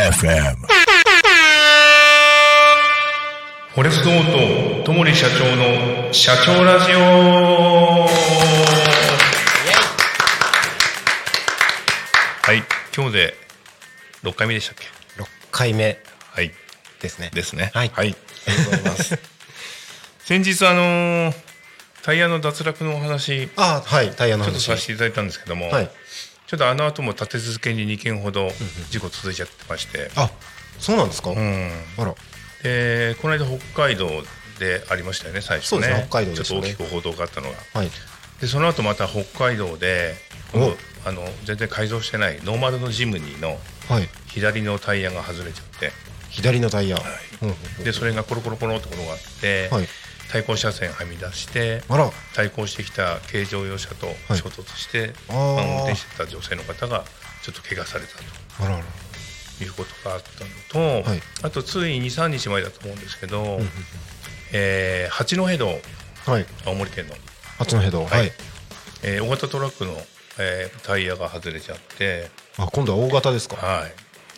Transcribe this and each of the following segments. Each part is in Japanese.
FM フォレストオート、ともり社長の社長ラジオ。はい、今日で6回目でしたっけ？6回目はい、ですね。ですね。はい。はい。ありがとうございます。先日あのータイヤの脱落のお話、ちあはいタイヤのょっと話させていただいたんですけども、はい。ちょっとあの後も立て続けに2件ほど事故続いちゃってまして、あそうなんですか、うん。あら。で、この間北海道でありましたよね、最初ね。そうですね北海道ね。ちょっと大きく報道があったのが。はい。でその後また北海道でお。あの全然改造してないノーマルのジムニーのはい。左のタイヤが外れちゃって。左のタイヤ、うんうんうんでそれがコロコロコロって転がって、はい対向車線はみ出して対向してきた軽乗用車とはい衝突して、あー。まあ運転してた女性の方がちょっと怪我されたあらあら。ということがあったのと、はい。あとつい23日前だと思うんですけど、えー八戸道はい。青森県の、八戸道。はい、えー大型トラックの、えータイヤが外れちゃって。あ今度は大型ですか？はい、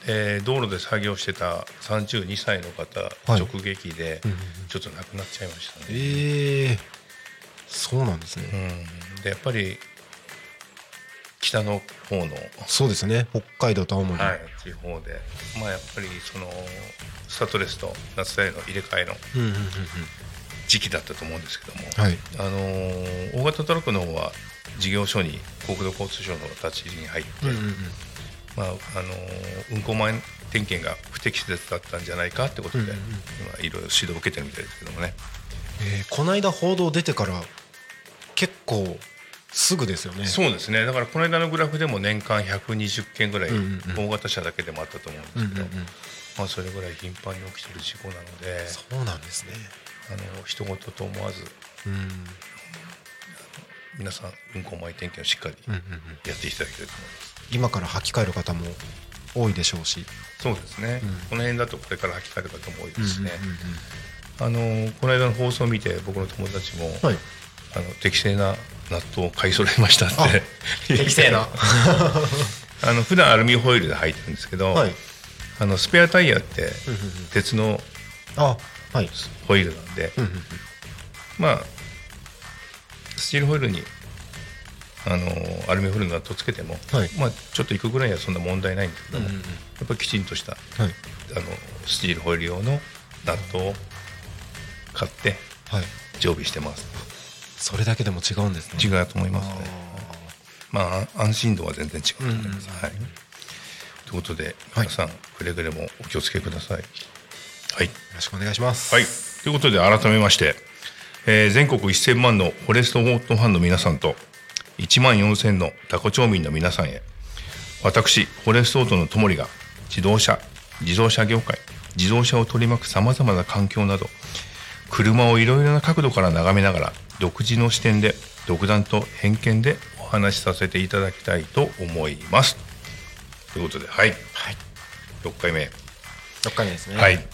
えー道路で作業してた32歳の方、はい。直撃でちょっと亡くなっちゃいましたね。ええそうなんですね、うん、でやっぱり北の方の、そうですね。北海道と青森、はい、地方で、まあ、やっぱりそのスタッドレスと夏タイヤの入れ替えの時期だったと思うんですけども、はい。あのー大型トラックの方は事業所に国土交通省の立ち入りに入って、うんうんうんまああのー運行前点検が不適切だったんじゃないかってことで、うんうんうん。今いろいろ指導を受けてるみたいですけどもね。えーこの間報道出てから結構すぐですよね。そうですね。だからこの間のグラフでも年間120件ぐらい大型車だけでもあったと思うんですけど、まあ、それぐらい頻繁に起きてる事故なのでそうなんですね。あの人事と思わずうん。皆さん運行前点検をしっかりやっていただきたいと思います。今から履き替える方も多いでしょうし。そうですね、うん。この辺だとこれから履き替える方も多いですしね、あのこの間の放送を見て僕の友達も、はい。あの適正なナットを買い揃えましたって。あ適正な。あの普段アルミホイルで履いてるんですけど、はい。あのスペアタイヤって鉄のホイールなんで、まあスチールホイールにあのアルミホイールのナットをつけても、はい。まあ、ちょっといくぐらいはそんな問題ないんですけども、うんうんうん。やっぱりきちんとしたはい。あのスチールホイール用のナットを買ってはい。常備してます。それだけでも違うんですね。違うと思いますね。まあ安心度は全然違うと思います、うんうんはい。ということではい。皆さんくれぐれもお気をつけください。はい、よろしくお願いします。はい、ということで改めまして、えー全国1000万のフォレストウォートファンの皆さんと1万4000のタコ町民の皆さんへ私フォレストオートのともりが自動車自動車業界自動車を取り巻くさまざまな環境など車をいろいろな角度から眺めながら独自の視点で独断と偏見でお話しさせていただきたいと思います。ということではい、はい。6回目。6回目ですね。はい。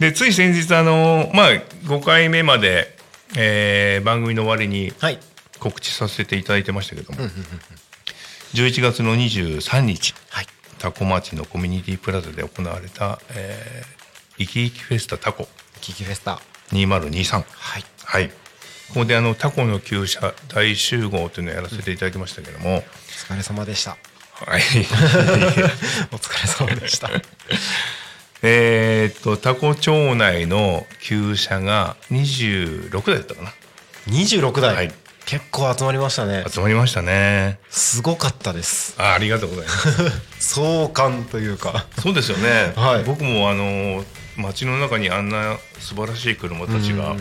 でつい先日あのまあ5回目まで、えー番組の終わりにはい。告知させていただいてましたけども、11月の23日はい。タコ町のコミュニティプラザで行われた、えー、イキイキフェスタタコ。キキフェスタ。2023はい。はい。ここであのタコの厩舎大集合というのをやらせていただきましたけども、お疲れ様でした。はい。お疲れ様でした えーっとタコ町内の厩舎が26台だったかな。26台、はい。結構集まりましたね。集まりましたね。すごかったです。あありがとうございます。壮観というか。そうですよね、はい。僕もあの街の中にあんな素晴らしい車たちが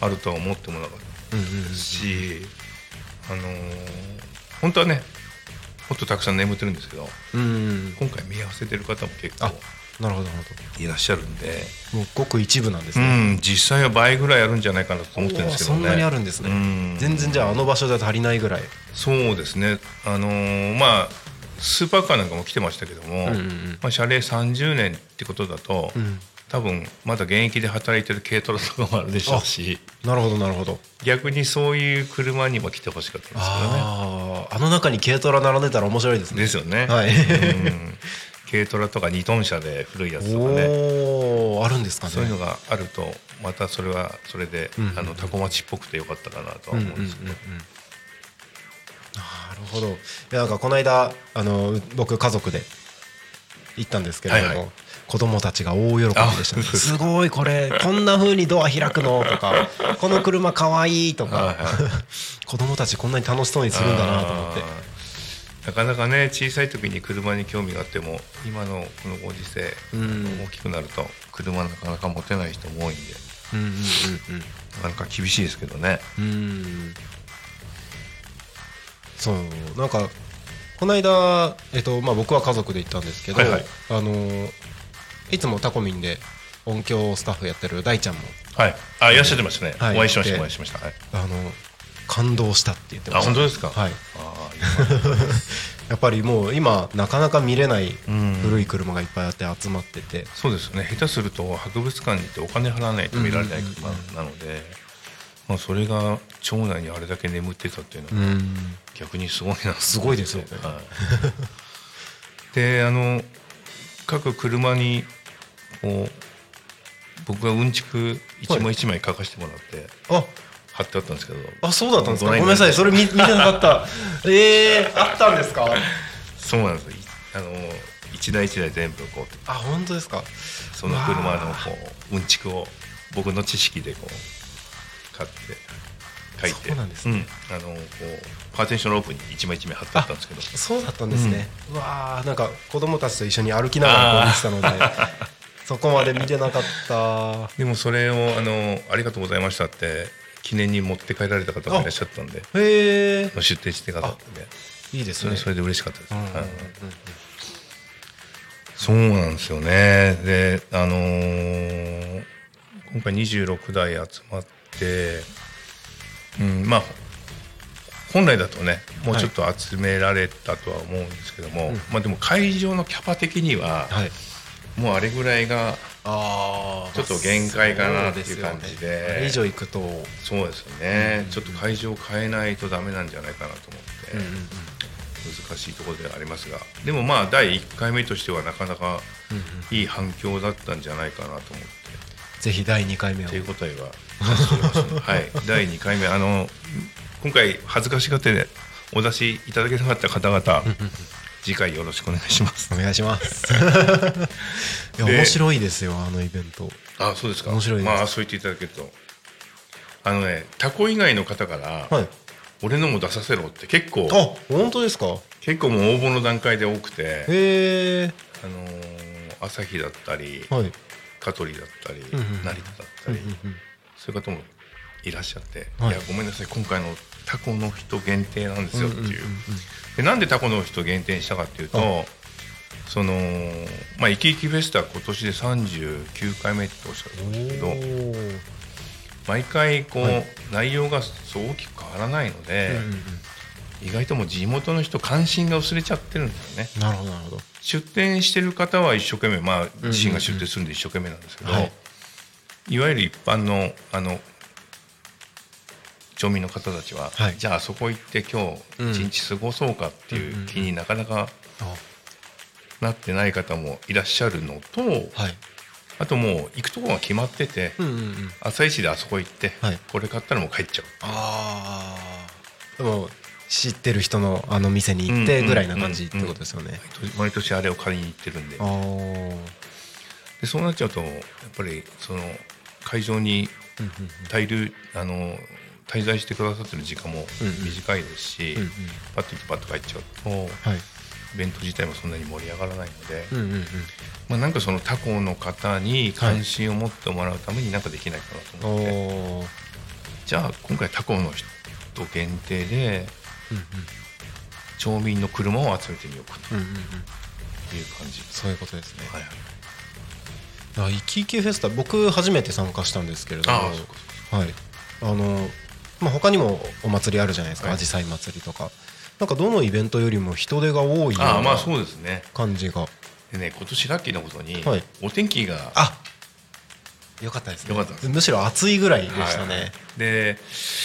あるとは思ってもなかったうんうんうんし、あのー本当はねもっとたくさん眠ってるんですけどうんうん。今回見合わせてる方も結構あなるほどなるほいらっしゃるんで、どもうごく一部なんですうね、ん、実際は倍ぐらいあるんじゃないかなと思ってるんですけどねそんなにあるんですね、うん。全然じゃああの場所じゃ足りないぐらい。そうですね。あのーまあスーパーカーなんかも来てましたけども、うんうんうん。まあ、車齢30年ってことだと、ん。多分まだ現役で働いてる軽トラとかもあるでしょうしなるほどなるほど。逆にそういう車にも来てほしかったですけどね。あああの中に軽トラ並んでたら面白いですね。ですよね、はい。うん 軽トラとか2トン車で古いやつとかね。あるんですかね。そういうのがあるとまたそれはそれで、うん。あのタコ町っぽくてよかったかなとはうんうんうんうん思うん。ですけど、なるほど。いやなんかこの間あの僕家族で行ったんですけれども、はいはい。子供たちが大喜びでした、ね、あす。ごいこれこんな風にドア開くの？とかこの車かわい？いとはいか 子供たちこんなに楽しそうにするんだなと思ってなかなかね小さい時に車に興味があっても今のこのご時世、うん。大きくなると車なかなか持てない人も多いんで。うんうんなかなか厳しいですけどね。うんうんうん。そう。なんかこの間、えっとまあ、僕は家族で行ったんですけど、はいはい。あのいつもタコミンで音響スタッフやってる大ちゃんも。はい。あいらっしゃってましたね、はい。お会いしましたでお会いしました。はい。あの感動したって言ってました。あ本当ですか？はい。あ やっぱりもう今なかなか見れないうん。古い車がいっぱいあって集まってて、ーそうですね。下手すると博物館に行ってお金払わないと見られない車なので、まあ、それが町内にあれだけ眠ってたっていうのはうん。逆にすごいな。すごいですよね。はい、であの各車にこう僕がうんちく一枚一枚書かせてもらってあ貼ってあったんですけど、あそうだったんですか？ごめんなさい。それ見見てなかった。ええあったんですか？そうなんですあの一台一台全部こうあ本当ですか？その車のこううんちくを僕の知識でこう買って書いて。そうなんですね。ん。あのこうパーテンションロープに一枚一枚貼ってあったんですけど。そうだったんですね、うわーなんか子供たちと一緒に歩きながらこう見てたので そこまで見てなかった。でもそれをあの「ありがとうございました」って記念に持って帰られた方がいらっしゃったんでへえ。出店してくださってね。いいですね。それで嬉しかったです、うんうんうんはい。そうなんですよね。であのー今回26台集まって、うん、まあ本来だとねもうちょっと集められたとは思うんですけども、まあでも会場のキャパ的にははい。もうあれぐらいがあちょっと限界かなっていう感じで。あれ以上行くと、そうですよね、ちょっと会場を変えないとダメなんじゃないかなと思って、難しいところではありますが。でもまあ第1回目としてはなかなかいい反響だったんじゃないかなと思って。ぜひ第2回目を。手応えは感じてますね。はい。第2回目あの今回恥ずかしがってお出しいただけなかった方々次回よろしくお願いします。お願いします。いやで面白いですよあのイベント。あそうですか。面白いです。まあそう言っていただけると。あのねタコ以外の方から、はい。俺のも出させろって結構あ本当ですか？結構もう応募の段階で多くてへえあのー朝日だったり、はい。香取だったり、んうん成田だったり、そういう方もいらっしゃって、はい。い、やごめんなさい今回のタコの人限定なんですよっていう,、うんうんうんうんでなんでタコの人限定にしたかっていうと、そのまあ生き生きフェスタ今年で39回目っておっしゃってましたけど毎回こう、はい。内容がそう大きく変わらないので、うんうんうん。意外ともう地元の人関心が薄れちゃってるんですよね。なるほどなるほど。出店してる方は一生懸命まあ自身が出店するんで一生懸命なんですけど、はい。い、わゆる一般のあの町民の方たちは、はい。じゃああそこ行って今うん日一日過ごそうかっていう気になかなかあなってない方もいらっしゃるのとはい。あともう行くとこが決まってて、うんうんうん。朝一であそこ行って、はい。これ買ったらもう帰っちゃう。ああ。でも知ってる人のあの店に行ってぐらいな感じってことですよね。毎年毎年あれを買いに行ってるんで。でそうなっちゃうとやっぱりその会場に滞留あの滞在してくださってる時間も短いですし、うんうん。パッと行ってパッと帰っちゃうとはい。イベント自体もそんなに盛り上がらないので、うんうんうん。まあ、なんかその他校の方に関心を持ってもらうために何かできないかなと思って、おー。じゃあ今回他校の人限定でうんうん。町民の車を集めてみようかとうんうんうん。いう。そういうことですね。はいあイキイキフェスタ僕初めて参加したんですけれども。はい。あのまあ他にもお祭りあるじゃないですかはい。あじさい祭りとか。なんかどのイベントよりも人手が多いようなああまあそうですね。感じが。でね今年ラッキーなことに、はい。お天気があよかったですね。よかったむしろ暑いぐらいでしたね、はいで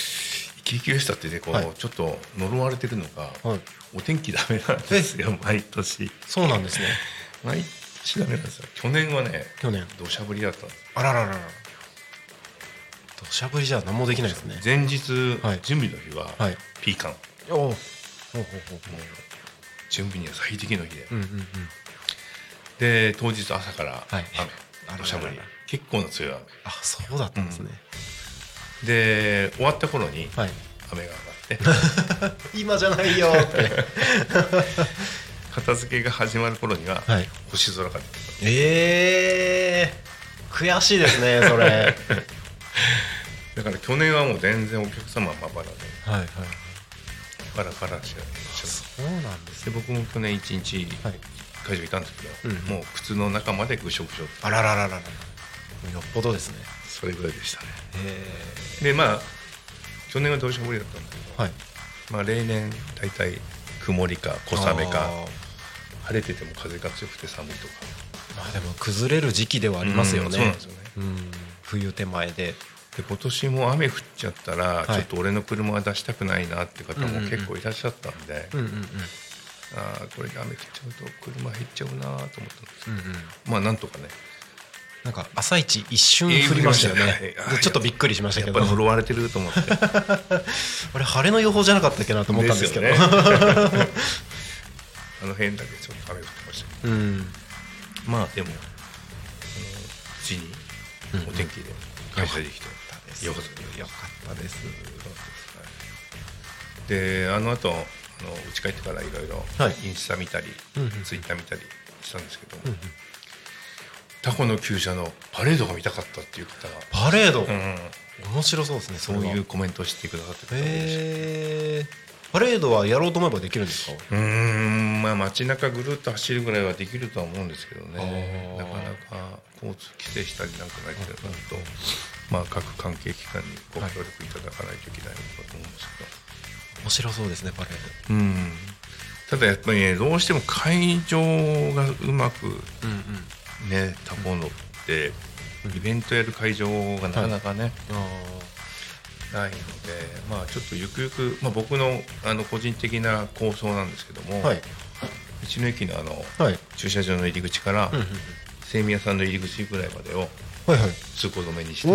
「キキエスタ」ってねこう、はい。ちょっと呪われてるのが、はい。お天気ダメなんですよ毎年。そうなんですね。毎年ダメなんですよ。去年はね去年。土砂降りだったんです。あらららら土砂降りじゃ何もできないですね。前日、はい。準備の日は、はい。ピーカン。おおほうほうほう準備には最適の日で、うんうんうん。で当日朝からはい。雨、土砂降りあららら結構な強い雨。あそうだったんですね、で終わった頃にはい。雨が上がって。今じゃないよ。っ て片付けが始まる頃にははい。星空が出てええ悔しいですねそれ。た だから去年はもう全然お客様はまばらではいはいバラバラしてそうなんですで僕も去年一日はい。会場いたんですけど、うんもう靴の中までぐしょぐしょあらららららよっぽどですね。それぐらいでしたね。へでまあ去年は土砂降りだったんだけど、えはい。まあ、例年大体曇りか小雨か晴れてても風が強くて寒いとか。まあでも崩れる時期ではありますよね。うんそうなんですよね。うん。冬手前でで今年も雨降っちゃったら、い。ちょっと俺の車は出したくないなって方も結構いらっしゃったんで、あーこれで雨降っちゃうと車減っちゃうなと思ったんです。うんうん。まあなんとかね。なんか朝一一瞬降りましたよね。ちょっとびっくりしましたやっぱけどり呪われてると思って。あれ晴れの予報じゃなかったっけなと思ったんですけど。ね。あの辺だけちょっと雨降ってましたけど。うん。まあでもあの無事にお天気で開催できてよかったです。よかったですであの後あの家帰ってからいろいろはい。インスタ見たり、うんうん。ツイッター見たりしたんですけど、タコの厩舎のパレードが見たかったっていう方が、パレード、うん面白そうですねそういううコメントをしてくださってたんでパレードはやろうと思えばできるんですか？うーんまあ街中ぐるっと走るぐらいはできるとは思うんですけどね。なかなか交通規制したりなんかないとなると、まあ各関係機関にご協力いただかないといけないのかと思うんですけど、面白そうですねパレーうん。ただやっぱりねどうしても会場がうまくドうんうん。ねタコのってイベントやる会場がなかなかね、あないのでまあちょっとゆくゆく、まあ、僕のあの個人的な構想なんですけども、ーはい。道の駅のあのはい。駐車場の入り口からうんうん精さんの入り口ぐらいまでをはいはい。通行止めにして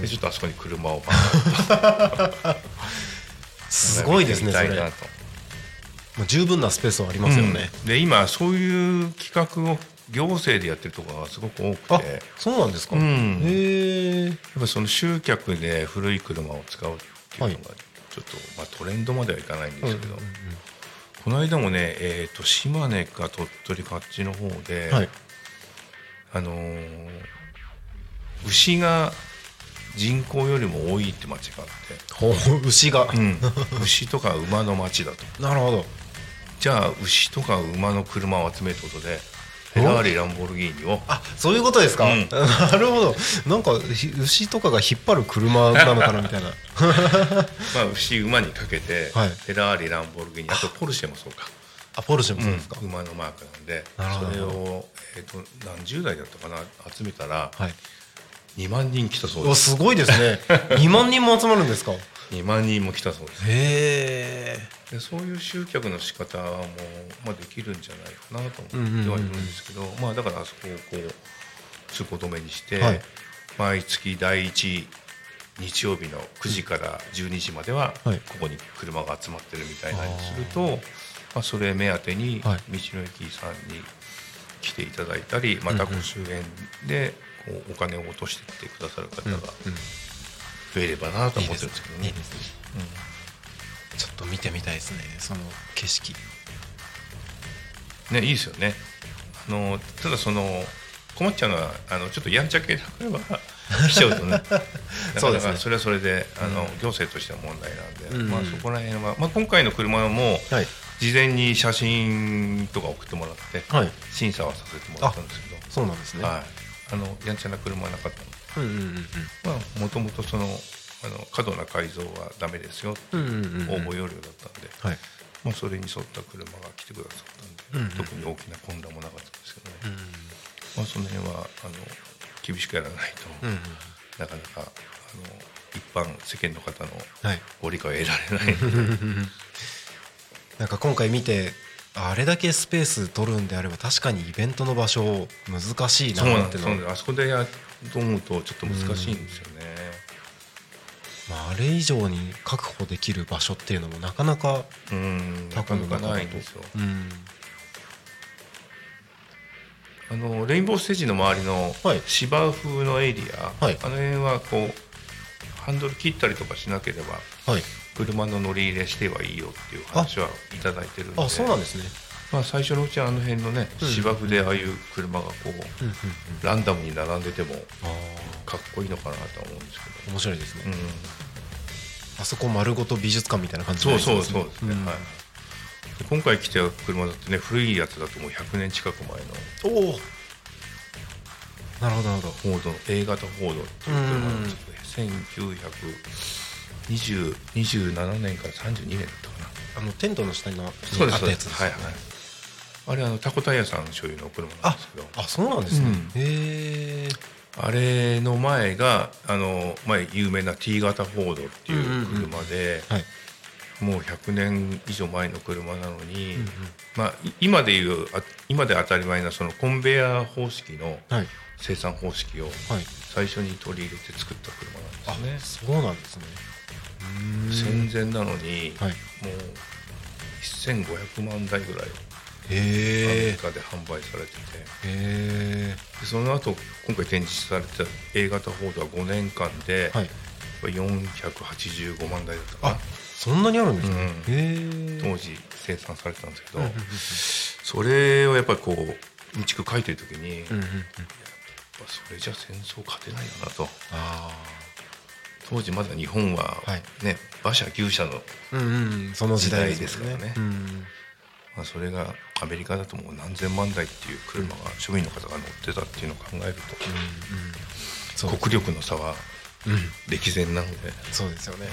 でちょっとあそこに車を。すごいですねそれ。もう十分なスペースはありますよね、うん。で今そういう企画を行政でやってるところがすごく多くあてそうなんですか、うん。へえやっぱその集客で古い車を使うっていうのがちょっと、まあ、トレンドまではいかないんですけど、この間もね、えー、と島根か鳥取かあっちの方で、はい。あのー牛が人口よりも多いって町があっほう牛が、て、うん、牛とか馬の町だと。なるほど。じゃあ牛とか馬の車を集めることでフェラーリランボルギーニを。あそういうことですか、うん。なるほど。なんかひ牛とかが引っ張る車なのかなみたいな。まあ、牛馬にかけて、はい。フェラーリランボルギーニあとポルシェもそうか。あポルシェもそうですか、うん。馬のマークなんでそれを、えー、と何十代だったかな？集めたらはい。2万人来たそうおです。すごいですね。2万人も集まるんですか？へ2万人も来たそうです。え。でそういう集客の仕方も、まあ、できるんじゃないかなと思ってはいるんですけど、まあ、だからあそこをこう通行止めにして、はい。毎月第1日曜日の9時から12時までははい。ここに車が集まってるみたいなにすると、まあ、それ目当てに道はい。の駅さんに来ていただいたり、またご周辺でこうお金を落としてきてくださる方が増えればなと思ってるんですけどね。いいですね。ちょっと見てみたいですね。その景色。ね、いいですよね。あのただその困っちゃうのはあのちょっとやんちゃ系な車が来ちゃうとね。そうですね。それはそれであの、行政としては問題なんで、うん。まあ、そこら辺は、まあ、今回の車もはい。事前に写真とか送ってもらって、はい。審査はさせてもらったんですけど、そうなんですね、はい、あのやんちゃな車はなかったのでうんうんうん。まあもともとそのあの過度な改造はダメですよっていううんうんうんうん。応募要領だったんで、はい。まあ、それに沿った車が来てくださったんで、うんうん特に大きな混乱もなかったんですけどね、まあ、その辺はあの厳しくやらないと、うんうんなかなかあの一般世間の方のはい。ご理解を得られない。なんか今回見てあれだけスペース取るんであれば確かにイベントの場所難しいなってそうなんです。あそこでやると思うとちょっと難しいんですよね、まあ、あれ以上に確保できる場所っていうのもなかなかうんなタコかないんですよ。うん。あのレインボーステージの周りのはい。芝生のエリア、はい。あの辺はこうハンドル切ったりとかしなければはい。車の乗り入れしてはいいよっていう話はいただいてるんで。あそうなんですねまあ、最初のうちはあの辺のねうん。芝生でああいう車がこうランダムに並んでてもあかっこいいのかなとは思うんですあ面白いですね、あそこ丸ごと美術館みたいな感じそうそうになりですそうですね、ん。はい。で今回来た車だってね古いやつだともう100年近く前のおおなるほどなるほど。フォードの A 型フォードっていう車なんですけど、1927年から32年だったかな。あのテントの下にあそうですったやつです。はいはいあれあのタコタイヤさん所有の車なんあですけど。あそうなんですね、うん。へえ。あれの前があの前有名な T 型フォードっていう車で、はい。もう100年以上前の車なのに、うんうん。まあ、い今でいうあ今で当たり前なそのコンベヤー方式のはい。生産方式をはい。最初に取り入れて作った車あなんですね。そうなんですね。戦前なのに、はい。もう1500万台ぐらいアメへえリカで販売されてて。へでその後今回展示された A 型フォードは5年間でえはい。485万台だったかな、あそんなにあるんですね、うん。当時生産されてたんですけど、うんうんうんそれをやっぱりこううんちく書いてる時に、うんうんうん。それじゃ戦争勝てないよなと。あ当時まだ日本ははい。ね、馬車牛車の、時代ですからね。うんまあ、それがアメリカだともう何千万台っていう車が庶民の方が乗ってたっていうのを考えるそうと国力の差はうん。歴然なので、そうですよね、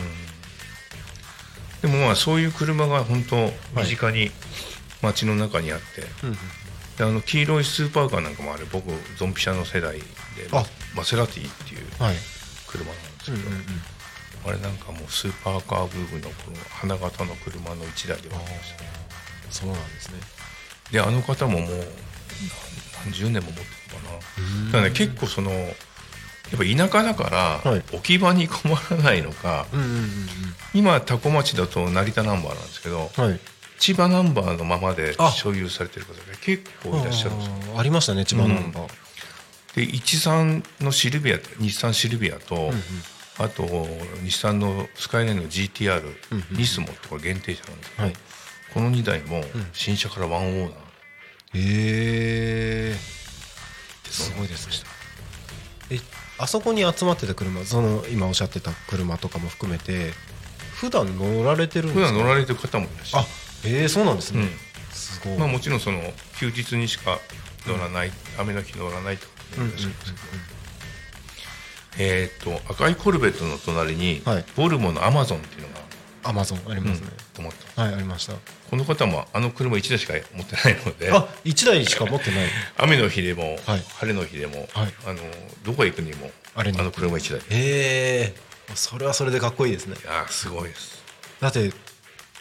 でもまあそういう車が本当身近に街の中にあって、うんうん。であの黄色いスーパーカーなんかもあれ僕ゾンピシャの世代であ。マセラティっていうはい。車なんですけど、うんうんうん。あれなんかもうスーパーカーブームのこの花形の車の一台でございましたそうなんですね。であの方ももう何何十年も持ってるのかな。だからね結構そのやっぱ田舎だからはい。置き場に困らないのか、うんうんうん今多古町だと成田ナンバーなんですけどうんはい。千葉ナンバーのままであ。所有されてる方が結構いらっしゃるんですよ。ありましたね千葉ナンバー、で13のシルビア日産シルビアと、うんうん。あと日産のスカイレーンの GTR、うんうんニスモってこれ限定車なんですけど、はいこの2台もん。新車からワンオーナー。へえすごいですね。えあそこに集まってた車その今おっしゃってた車とかも含めて普段乗られてるん普ですか？段乗られてる方もいらっしゃあるえー、そうなんですね、うん。すごい、まあ、もちろんその休日にしか乗らない、雨の日乗らないとかうんうんうんいらっしゃるんですけど、えーっと赤いコルベットの隣に、はい。ボルボのアマゾンっていうのが、アマゾンありますね、止まってますはいありました。この方もあの車1台しか持ってないので。あ一1台しか持ってない。雨の日でも、はい。晴れの日でも、はい。あのどこへ行くにもあれに。の車1台。いへえ。それはそれでかっこいいですね。やーすごいです。だって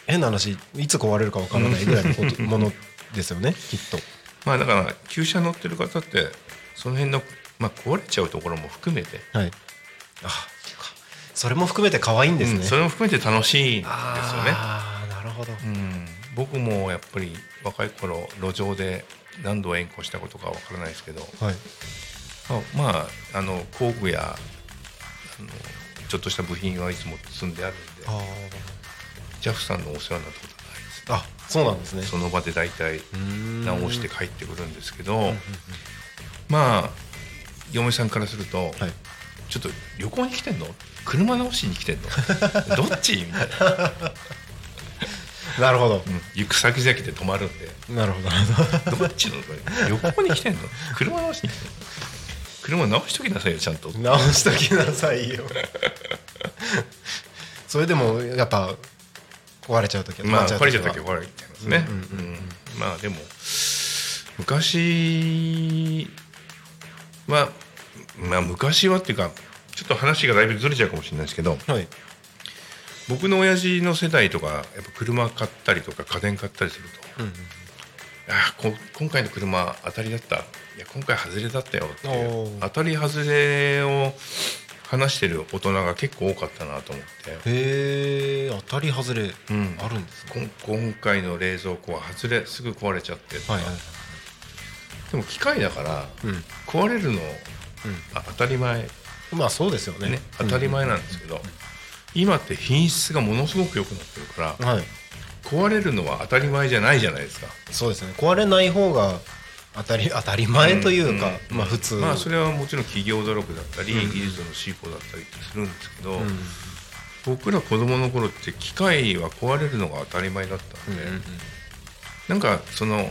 変な話いつ壊れるかわからないぐらいのこと ものですよねきっと。まあだから旧車乗ってる方ってその辺の、まあ、壊れちゃうところも含めて、はい。あそれも含めて可愛いんですね、うんそれも含めて楽しいんですよね。ああなるほど、うん、僕もやっぱり若い頃路上で何度縁故したことかわからないですけど、はい。まあ、まああの工具やあのちょっとした部品はいつも積んであるんで。あ JAF さんのお世話になったことはないです。ーあそうなんですね。その場で大体ん。直して帰ってくるんですけど。まあ嫁さんからすると、はいちょっと旅行に来てんの？車直しに来てんの？どっち？みたいな、なるほど、うん。行く先々で泊まるんで。なるほど。なるほどどっちの？旅行に来てんの？車直しに来てんの？車直しときなさいよちゃんと。直しときなさいよ。それでもやっぱ壊れちゃう時はまあ壊れちゃった時は壊れちゃいますね。まあでも昔はまあ昔はっていうかちょっと話がだいぶずれちゃうかもしれないですけどはい。僕の親父の世代とかやっぱ車買ったりとか家電買ったりすると、うんあこ今回の車当たりだった。いや今回外れだったよっていう当たり外れを話してる大人が結構多かったなと思って。へえ当たり外れうん。あるんですね、こん今回の冷蔵庫は外れすぐ壊れちゃってとか、はいはいはい。でも機械だからうん。壊れるのあ当たり前。まあそうですよね。ね当たり前なんですけど、今って品質がものすごく良くなってるからはい。壊れるのは当たり前じゃないじゃないですか。そうですね。壊れない方が当たり当たり前というか、うんまあ普通。まあそれはもちろん企業努力だったり、うん技術の進歩だったりってするんですけど、うん僕ら子供の頃って機械は壊れるのが当たり前だったんで、うんうんなんかその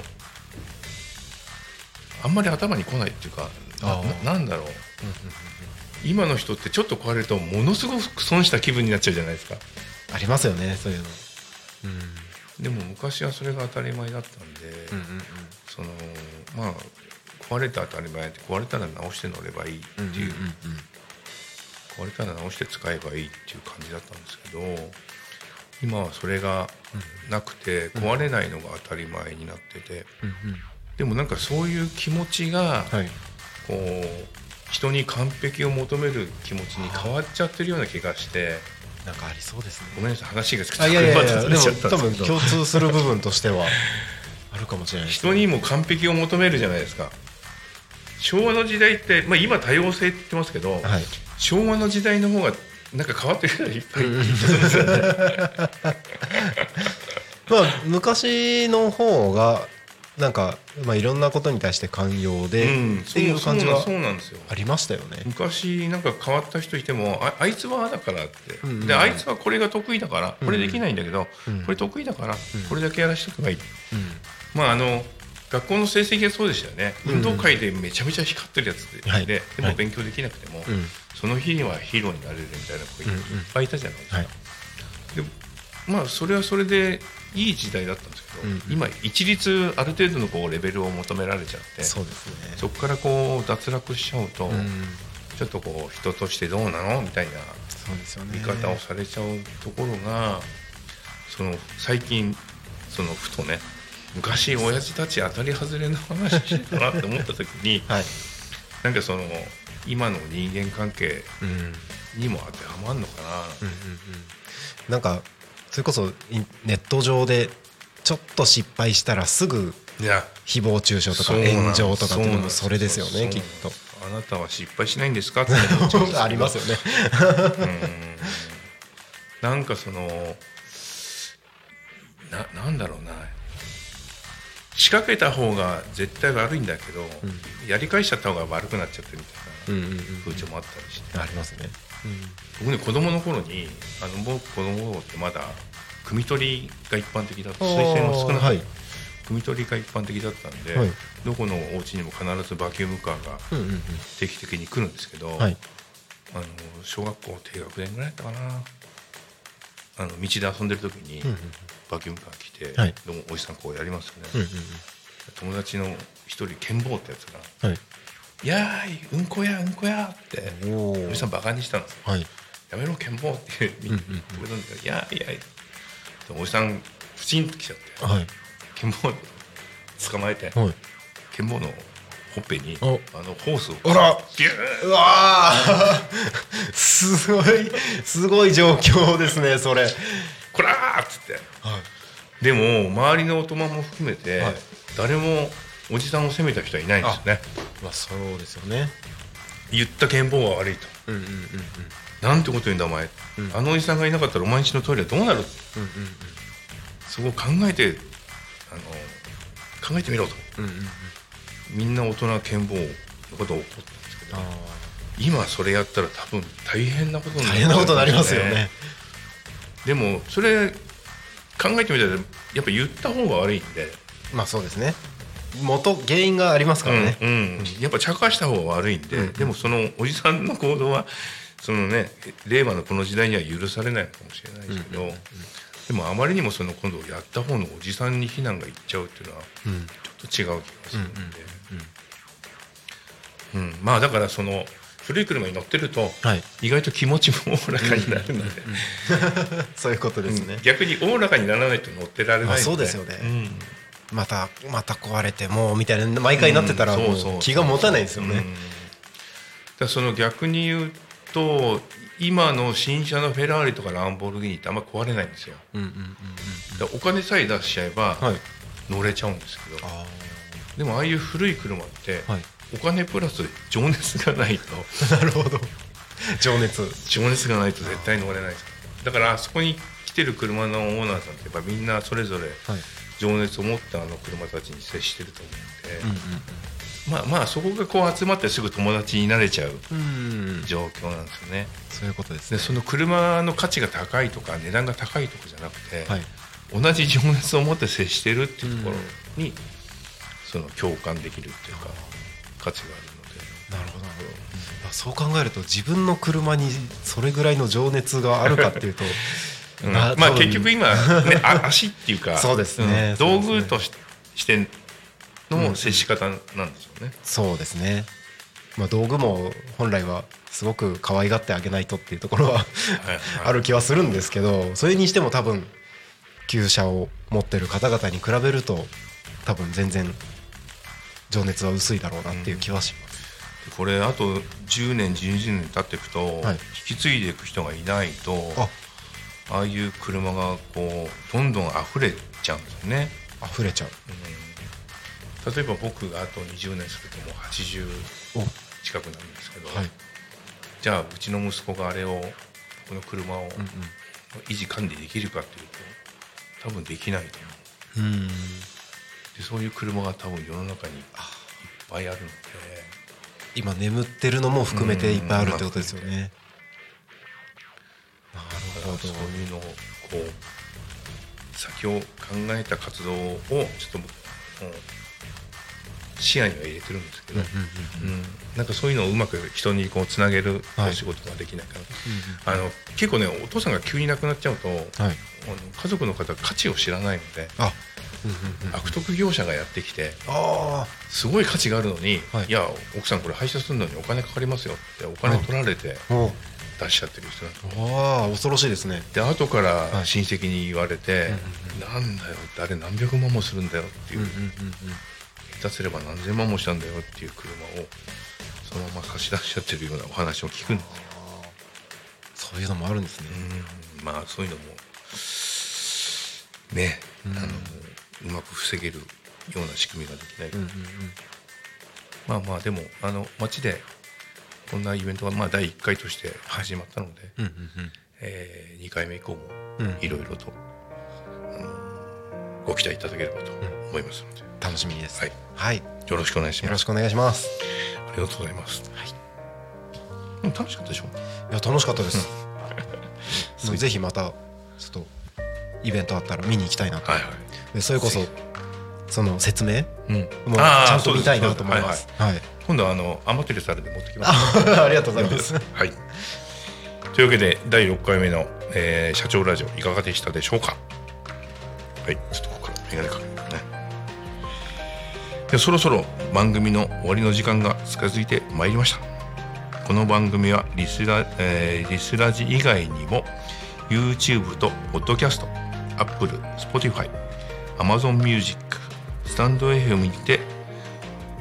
あんまり頭に来ないっていうかなあーななんだろう。今の人ってちょっと壊れるとものすごく損した気分になっちゃうじゃないですか。ありますよねそういうの。でも昔はそれが当たり前だったんで、うんうんうん。そのまあ壊れて当たり前って壊れたら直して乗ればいいっていう,、壊れたら直して使えばいいっていう感じだったんですけど今はそれがなくて壊れないのが当たり前になってて。うんうん。でもなんかそういう気持ちがはい人に完璧を求める気持ちに変わっちゃってるような気がしてなんかありそうですね。ごめんなさい話がちょっとあいやいやいやでも多分共通する部分としては あるかもしれないです人にも完璧を求めるじゃないですか。昭和の時代って、まあ、今多様性って言ってますけど、はい。昭和の時代の方がなんか変わってるいっぱいいるんですよね。まあ昔の方がなんか、まあ、いろんなことに対して寛容で、うん。っていう感じはそうなんですよ。ありましたよね。昔なんか変わった人いてもああいつはだからって、うんうんであいつはこれが得意だからこれできないんだけど、うん。これ得意だからこれだけやらしとけばいい、う。ん。まああの学校の成績がそうでしたよね、うん。運動会でめちゃめちゃ光ってるやつで,、はい。でも勉強できなくても、うん。その日にはヒーローになれるみたいな子いっうんうんぱいいたじゃないですか、はいでまあそれはそれでいい時代だったんですうんうん。今一律ある程度のこうレベルを求められちゃってそうですね。そこからこう脱落しちゃうと、うん。ちょっとこう人としてどうなの？みたいな見方をされちゃうところがその最近そのふとね昔親父たち当たり外れの話してたなって思った時に はい。なんかその今の人間関係うん。うんうんにも当てはまるのかな、うんなんかそれこそネット上でちょっと失敗したらすぐ誹謗中傷とか炎上とかっていうのもそれですよねきっと。あなたは失敗しないんですか？って。ありますよね。うん。なんかそのななんだろうな。仕掛けた方が絶対悪いんだけど、やり返しちゃった方が悪くなっちゃってるみたいなうんうんうん風潮もあったりして、ありますね。僕ね子供の頃にあの僕子供の頃ってまだ汲み取りが一般的だった。水性の少なはい。い汲み取りが一般的だったんで、はい。どこのお家にも必ずバキュームカーがうんうんうん。定期的に来るんですけど、はい。あの小学校低学年ぐらいだったかな。あの道で遊んでる時にうんうんバキュームカー来て、はい。どうもおじさんこうやりますよね、うんうん友達の一人剣坊ってやつがうんはい「やーいうんこやうんこや」っておじさんバカにしたんですよはいやめろ剣坊ってみんなうんうん。止めたんだけど「やーいやい」でおじさんプチンときちゃって。はい。剣坊捕まえてはい。剣坊のほっぺにあ。おのホースを。あら。ビューうわー。すごいすごい状況ですねそれ。はいこらーっつって。でも周りの大人も含めて、はい。誰もおじさんを責めた人はいないんですよね。まあそうですよね。言った剣坊は悪いと。うんうんうんうんなんてこと言うんだお前、ん。あのおじさんがいなかったらお前んちのトイレはどうなる？うんうんそこを考えてあの考えてみろと。うんうんうん。みんな大人は剣坊のことを怒ったんですけどあ今それやったら多分大変なことになる。ー大変なことになりますよね。でもそれ考えてみたらやっぱ言った方が悪いんで。まあそうですね。元原因がありますからね。うんうん。やっぱ茶化した方が悪いんで、うん。でもそのおじさんの行動はそのね令和のこの時代には許されないかもしれないですけど、でもあまりにもその今度やった方のおじさんに非難がいっちゃうっていうのはうん。ちょっと違う気がするんで、うん、まあだからその古い車に乗ってると、はい。意外と気持ちもおおらかになるので、そういうことですね、逆におおらかにならないと乗ってられないので。あそうですよね。うん。またまた壊れてもうみたいな毎回なってたら気が持たないですよね、うん。だその逆に言うと今の新車のフェラーリとかランボルギーニってあんま壊れないんですよ。うんうんうんうんだからお金さえ出しちゃえばはい。乗れちゃうんですけど、あでもああいう古い車って、はい。お金プラス情熱がないと。あ なるほど。情熱。情熱がないと絶対乗れないです。だからあそこに来てる車のオーナーさんってやっぱみんなそれぞれはい。情熱を持ってあの車たちに接してると思うんで、うまあまあそこがこう集まってすぐ友達になれちゃう状況なんですよね。そういうことですね。でその車の価値が高いとか値段が高いとかじゃなくて、はい。同じ情熱を持って接してるっていうところに、その共感できるっていうか価値があるので。なるほどなるほど、あそう考えると自分の車にそれぐらいの情熱があるかっていうと うん。まあ結局今、ね、あ足っていうか そうですね。道具とししての接し方なんでしょうね。そうですね。まあ道具も本来はすごく可愛がってあげないとっていうところはある気はするんですけどそれにしても多分旧車を持ってる方々に比べると多分全然情熱は薄いだろうなっていう気はします、これあと10年12年経っていくと、はい。引き継いでいく人がいないとあ。ああいう車がこうどんどん溢れちゃうんですよね。溢れちゃう例えば僕があと20年するともう80お。近くなるんですけど、はい。じゃあうちの息子があれをこの車をうん維持管理できるかっていうと多分できないと思う。うでそういう車が多分世の中にいっぱいあるので今眠ってるのも含めていっぱいあるってことですよね。なるほそうどいうのをこう先を考えた活動をちょっともう視野には入れてるんですけど、うんなんかそういうのをうまく人にこうつなげるはい。お仕事ができないかな、あの結構ねお父さんが急に亡くなっちゃうと、はい。あの家族の方価値を知らないので、あ。うんうんうん悪徳業者がやってきてあすごい価値があるのに、はい。い、や奥さんこれ廃車するのにお金かかりますよってお金取られて出しちゃってる人ああ恐ろしいですね。で後からはい。親戚に言われて、なんだよってあれ何百万もするんだよっていう、下手すれば何千万もしたんだよっていう車をそのまま貸し出しちゃってるようなお話を聞くんですよ、そういうのもあるんですね。うん。まあそういうのもね、あのうまく防げるような仕組みができないと、うんうんまあまあでもあの街でこんなイベントがまあ第1回として始まったので、うんうんえ2回目以降もうんいろいろと、あのご期待いただければと思いますので、楽しみです。はい。はい。よろしくお願いします。よろしくお願いします。ありがとうございます、でも楽しかったでしょ？いや楽しかったです。ぜひまたちょっとイベントあったら見に行きたいなと。はいはい。でそれこそその説明うん。もうちゃんと見たいなと思います。そうですはい今度はあの余ってるサルで持ってきます。あありがとうございます。はい。というわけで第6回目の、えー社長ラジオいかがでしたでしょうか？はい。ちょっと眼鏡かけるねでそろそろ番組の終わりの時間が近づいてまいりましたこの番組はリスラ、えーリスラジ以外にも YouTube と Podcast、Apple、Spotify、Amazon Music、スタンド FM にて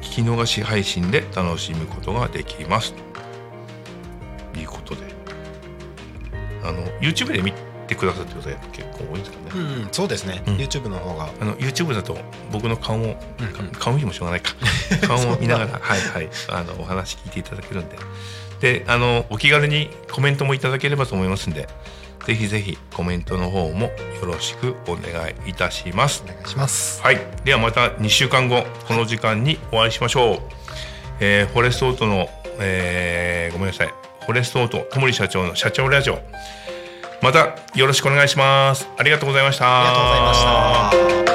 聞き逃し配信で楽しむことができます。ということで、あの YouTube で見てくださってる方やっぱ結構多いですかね。うんそうですね。うん。YouTube の方が。あの YouTube だと僕の顔も、うん顔見てもしょうがないか。顔を見ながらはいはい。あのお話聞いていただけるんで。であのお気軽にコメントもいただければと思いますんでぜひぜひコメントの方もよろしくお願いいたします。お願いします。はい。ではまた2週間後この時間にお会いしましょう、えーフォレストオートの、えーごめんなさい。フォレストオート小森社長の社長ラジオまたよろしくお願いします。ありがとうございました。ありがとうございました。